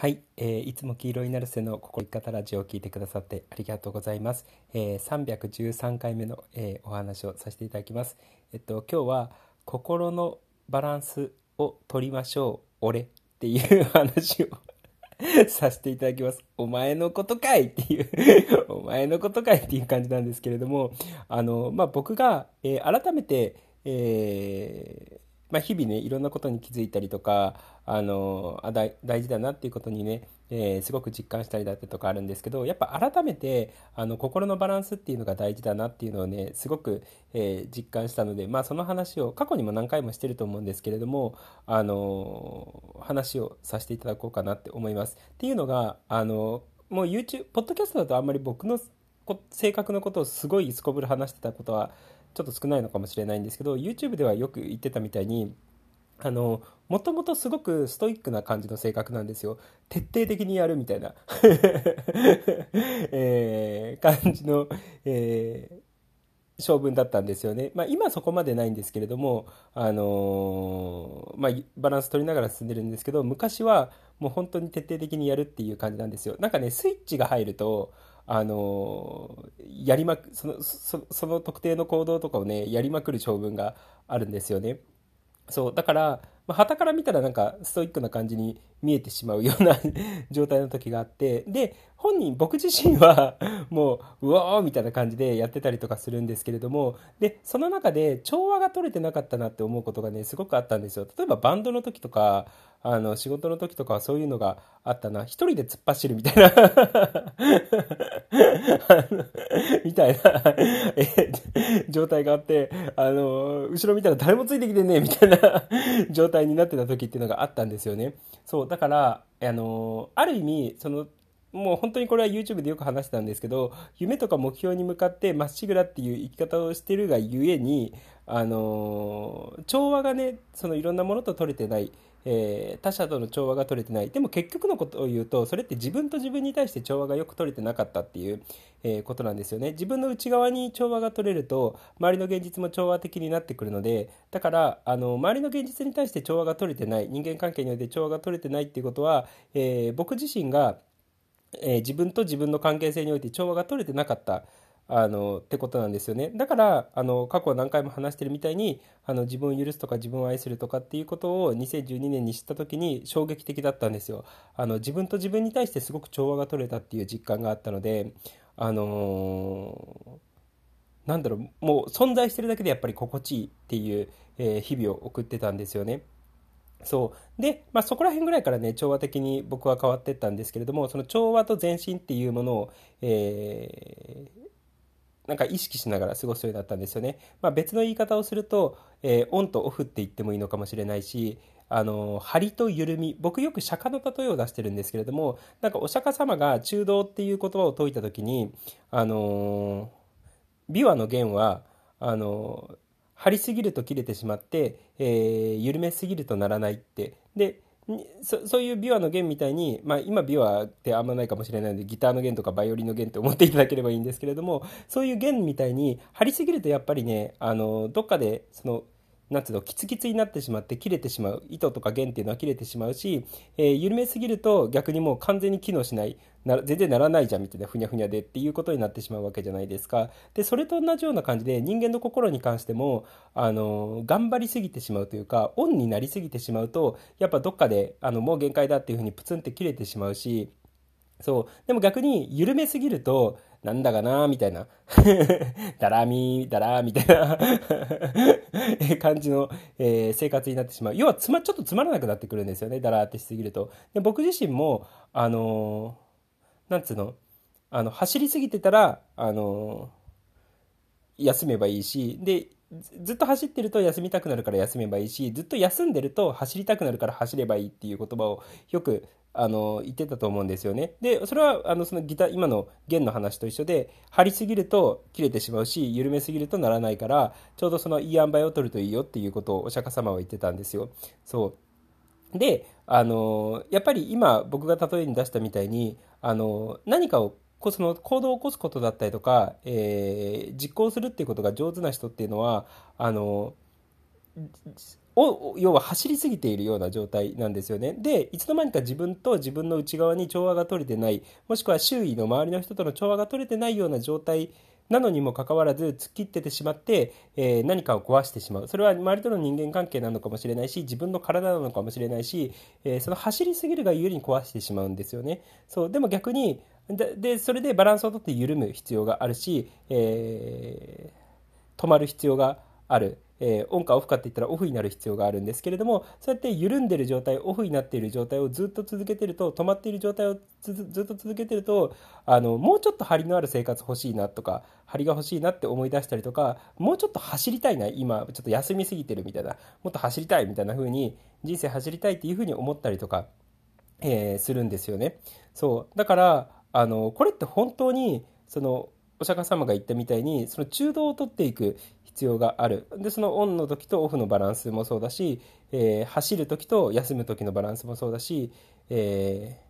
はい、えーいつも黄色いナルセの心生き方ラジオを聞いてくださってありがとうございます。えー313回目の、えーお話をさせていただきます。えっと今日は心のバランスを取りましょう俺っていう話を させていただきます。お前のことかいっていう お前のことかいっていう感じなんですけれども、あの、まあ、僕が、えー改めて、えーまあ、日々ね、いろんなことに気づいたりとか、あの、あ大事だなっていうことにね、えーすごく実感したりだったりとかあるんですけど、やっぱ改めて、あの、心のバランスっていうのが大事だなっていうのをね、すごく、えー実感したので、まあ、その話を過去にも何回もしてると思うんですけれども、あの、話をさせていただこうかなって思います。っていうのが、あの、もう YouTube、ポッドキャストだとあんまり僕の性格のことをすごいすこぶる話してたことはちょっと少ないのかもしれないんですけど YouTube ではよく言ってたみたいにあのもともとすごくストイックな感じの性格なんですよ徹底的にやるみたいな、えー感じの、えー性分だったんですよね。まあ、今そこまでないんですけれども、あのーまあ、バランス取りながら進んでるんですけど、昔はもう本当に徹底的にやるっていう感じなんですよ。なんかね、スイッチが入ると、あのやりまく、その、そ、その特定の行動とかをね、やりまくる性分があるんですよね。そう、だから、まあ、傍から見たらなんかストイックな感じに見えてしまうような 状態の時があって、で、本人、僕自身はもう、うわーみたいな感じでやってたりとかするんですけれども、で、その中で調和が取れてなかったなって思うことがね、すごくあったんですよ。例えばバンドの時とか、あの、仕事の時とかはそういうのがあったな。一人で突っ走るみたいな みたいな、状態があって、あの、後ろ見たら誰もついてきてねえみたいな状態になってた時っていうのがあったんですよね。そう、だから、あの、ある意味、その、もう本当にこれは YouTube でよく話してたんですけど、夢とか目標に向かってまっしぐらっていう生き方をしてるがゆえに、あの、調和がね、そのいろんなものと取れてない、えー他者との調和が取れてない。でも結局のことを言うと、それって自分と自分に対して調和がよく取れてなかったっていう、えーことなんですよね。自分の内側に調和が取れると、周りの現実も調和的になってくるので、だから、あの、周りの現実に対して調和が取れてない、人間関係において調和が取れてないっていうことは、えー僕自身が、えー自分と自分の関係性において調和が取れてなかったあのってことなんですよね。だからあの過去何回も話してるみたいにあの自分を許すとか自分を愛するとかっていうことを2012年に知った時に衝撃的だったんですよ。あの自分と自分に対してすごく調和が取れたっていう実感があったのであのーなんだろうもう存在してるだけでやっぱり心地いいっていう、えー日々を送ってたんですよね。そう。で、まあ、そこら辺ぐらいからね、調和的に僕は変わっていったんですけれども、その調和と前進っていうものを、えーなんか意識しながら過ごすようになったんですよね。まあ、別の言い方をすると、えーオンとオフって言ってもいいのかもしれないし、あの、張りと緩み。僕よく釈迦の例えを出してるんですけれども、なんかお釈迦様が中道っていう言葉を説いたときに、あの琵琶の弦はあの張りすぎると切れてしまって、えー緩めすぎるとならないって。でそそういう琵琶の弦みたいに、まあ、今琵琶ってあんまないかもしれないのでギターの弦とかバイオリンの弦って思っていただければいいんですけれどもそういう弦みたいに張りすぎるとやっぱりねあのどっかでそのなんつうの、キツキツになってしまって切れてしまう。糸とか弦っていうのは切れてしまうし、えー緩めすぎると逆にもう完全に機能しない。な全然ならないじゃんみたいなふにゃふにゃでっていうことになってしまうわけじゃないですか。で、それと同じような感じで人間の心に関しても、あの、頑張りすぎてしまうというか、オンになりすぎてしまうと、やっぱどっかで、あの、もう限界だっていうふうにプツンって切れてしまうし、そう。でも逆に緩めすぎると、なんだかなみたいな。だらみ、だらみたいな 感じの、えー生活になってしまう。要はつま、ちょっとつまらなくなってくるんですよね。だらーってしすぎると。で僕自身も、あのーなんつうの？あの、走りすぎてたら、あのー休めばいいし、で、ずっと走ってると休みたくなるから休めばいいし、ずっと休んでると走りたくなるから走ればいいっていう言葉をよく、あの、言ってたと思うんですよね。で、それは、あの、そのギター、今の弦の話と一緒で、張りすぎると切れてしまうし、緩めすぎるとならないから、ちょうどそのいい塩梅を取るといいよっていうことをお釈迦様は言ってたんですよ。そう。で、あのやっぱり今僕が例えに出したみたいに、あの何かをその行動を起こすことだったりとか、えー実行するっていうことが上手な人っていうのはあのを要は走りすぎているような状態なんですよね。で、いつの間にか自分と自分の内側に調和が取れてない、もしくは周囲の周りの人との調和が取れてないような状態なのにもかかわらず突っ切っててしまって、えー、何かを壊してしまう。それは周りとの人間関係なのかもしれないし、自分の体なのかもしれないし、えー、その走りすぎるがゆえに壊してしまうんですよね。そう、でも逆に、で、でそれでバランスをとって緩む必要があるし、えー、止まる必要がある。えー、オンかオフかって言ったらオフになる必要があるんですけれどもそうやって緩んでる状態オフになっている状態をずっと続けてると止まっている状態をずっと続けてるとあのもうちょっと張りのある生活欲しいなとか張りが欲しいなって思い出したりとかもうちょっと走りたいな今ちょっと休みすぎてるみたいなもっと走りたいみたいな風に人生走りたいっていう風に思ったりとか、えー、するんですよね。そうだからあのこれって本当にそのお釈迦様が言ったみたいにその中道を取っていく必要がある。でそのオンの時とオフのバランスもそうだし、えー、走る時と休む時のバランスもそうだし、えー、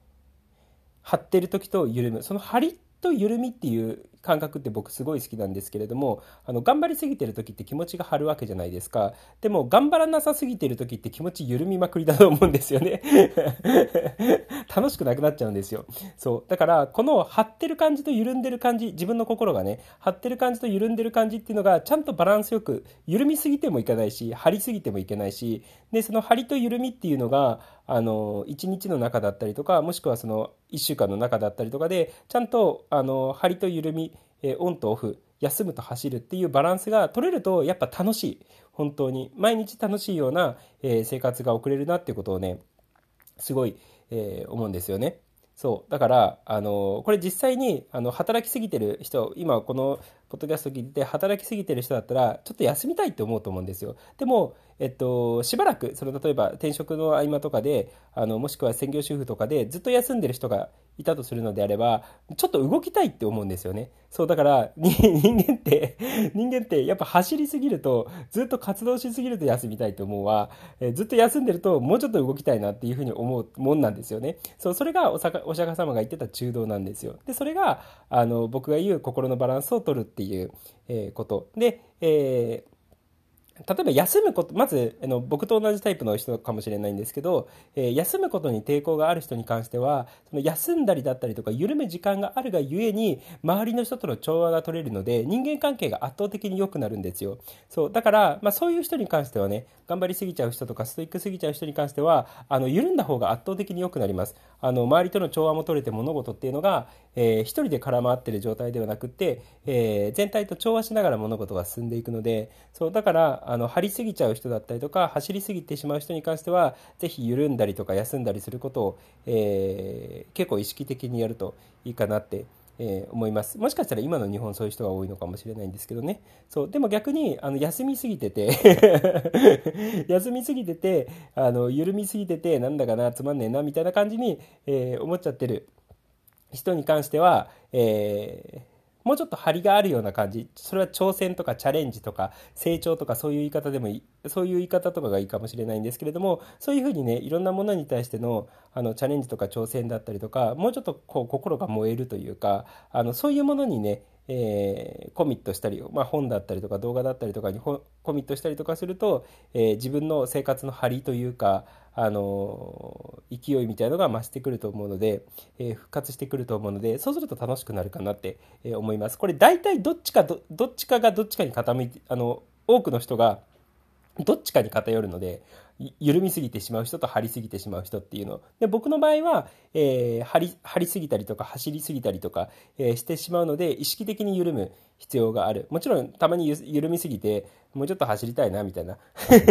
張ってる時と緩む。その張りと緩みっていう感覚って僕すごい好きなんですけれどもあの頑張りすぎてる時って気持ちが張るわけじゃないですか。でも頑張らなさすぎてる時って気持ち緩みまくりだと思うんですよね。楽しくなくなっちゃうんですよ。そう。だからこの張ってる感じと緩んでる感じ自分の心がね張ってる感じと緩んでる感じっていうのがちゃんとバランスよく緩みすぎてもいかないし張りすぎてもいけないしでその張りと緩みっていうのがあの1日の中だったりとかもしくはその1週間の中だったりとかでちゃんとあの張りと緩みえオンとオフ休むと走るっていうバランスが取れるとやっぱ楽しい。本当に。毎日楽しいような、え生活が送れるなっていうことをねすごい、え、思うんですよね。そう。だからあのこれ実際にあの働きすぎてる人今このポッドキャスト聞いて働きすぎてる人だったらちょっと休みたいって思うと思うんですよでも、えっと、しばらくその例えば転職の合間とかであのもしくは専業主婦とかでずっと休んでる人がいたとするのであれば、ちょっと動きたいって思うんですよね。そう、だから、人間って、人間ってやっぱ走りすぎると、ずっと活動しすぎると休みたいと思うわ。えずっと休んでると、もうちょっと動きたいなっていうふうに思うもんなんですよね。そう、それがお釈迦様が言ってた中道なんですよ。で、それが、あの、僕が言う心のバランスを取るっていう、こと。で、えー例えば休むこと、まずあの僕と同じタイプの人かもしれないんですけど、えー、休むことに抵抗がある人に関しては、その休んだりだったりとか緩む時間があるがゆえに、周りの人との調和が取れるので、人間関係が圧倒的に良くなるんですよ。そう、だから、まあそういう人に関してはね、頑張りすぎちゃう人とかストイックすぎちゃう人に関しては、あの、緩んだ方が圧倒的に良くなります。あの、周りとの調和も取れて物事っていうのが、えー、一人で絡まってる状態ではなくて、えー、全体と調和しながら物事が進んでいくので、そう、だから、あの、張りすぎちゃう人だったりとか、走りすぎてしまう人に関しては、ぜひ緩んだりとか休んだりすることを、えー、結構意識的にやるといいかなってえー、思います。もしかしたら今の日本そういう人が多いのかもしれないんですけどね。そうでも逆にあの休みすぎてて 休みすぎててあの緩みすぎててなんだかなつまんねえなみたいな感じに、えー、思っちゃってる人に関しては、えーもうちょっと張りがあるような感じ。それは挑戦とかチャレンジとか成長とかそういう言い方でもいいそういう言い方とかがいいかもしれないんですけれどもそういうふうにねいろんなものに対してのあのチャレンジとか挑戦だったりとかもうちょっとこう心が燃えるというかあのそういうものにねえー、コミットしたり、まあ、本だったりとか動画だったりとかにコミットしたりとかすると、えー、自分の生活の張りというか、あの勢いみたいのが増してくると思うので、えー、復活してくると思うのでそうすると楽しくなるかなって、え思います。これ大体どっちかどどっちかがどっちかに傾いてあの多くの人がどっちかに偏るので緩みすぎてしまう人と張りすぎてしまう人っていうの。で僕の場合は、えー、張り張りすぎたりとか走りすぎたりとか、えー、してしまうので意識的に緩む。必要がある。もちろんたまに緩みすぎてもうちょっと走りたいなみたいな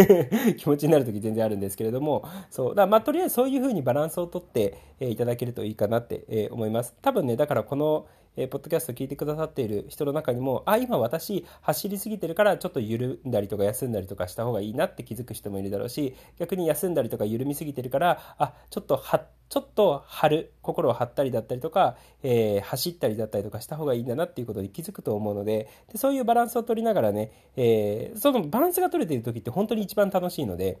気持ちになる時全然あるんですけれどもそう。だまあとりあえずそういうふうにバランスをとって、えー、いただけるといいかなって、え思います。多分ねだからこのえー、ポッドキャスト聞いてくださっている人の中にも、あ、今私走りすぎてるからちょっと緩んだりとか休んだりとかした方がいいなって気づく人もいるだろうし、逆に休んだりとか緩みすぎてるから、あ、ちょっとは、ちょっと張る、心を張ったりだったりとか、えー、走ったりだったりとかした方がいいんだなっていうことに気づくと思うので、でそういうバランスを取りながらね、えー、そのバランスが取れている時って本当に一番楽しいので、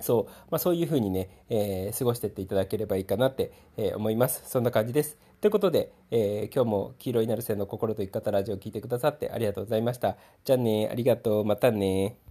そう、まあ、そういうふうにね、えー、過ごしていっていただければいいかなって、えー、思います。そんな感じです。ということで、えー、今日も黄色いなる線の心と生き方ラジオを聴いてくださってありがとうございました。じゃあね、ありがとう、またね。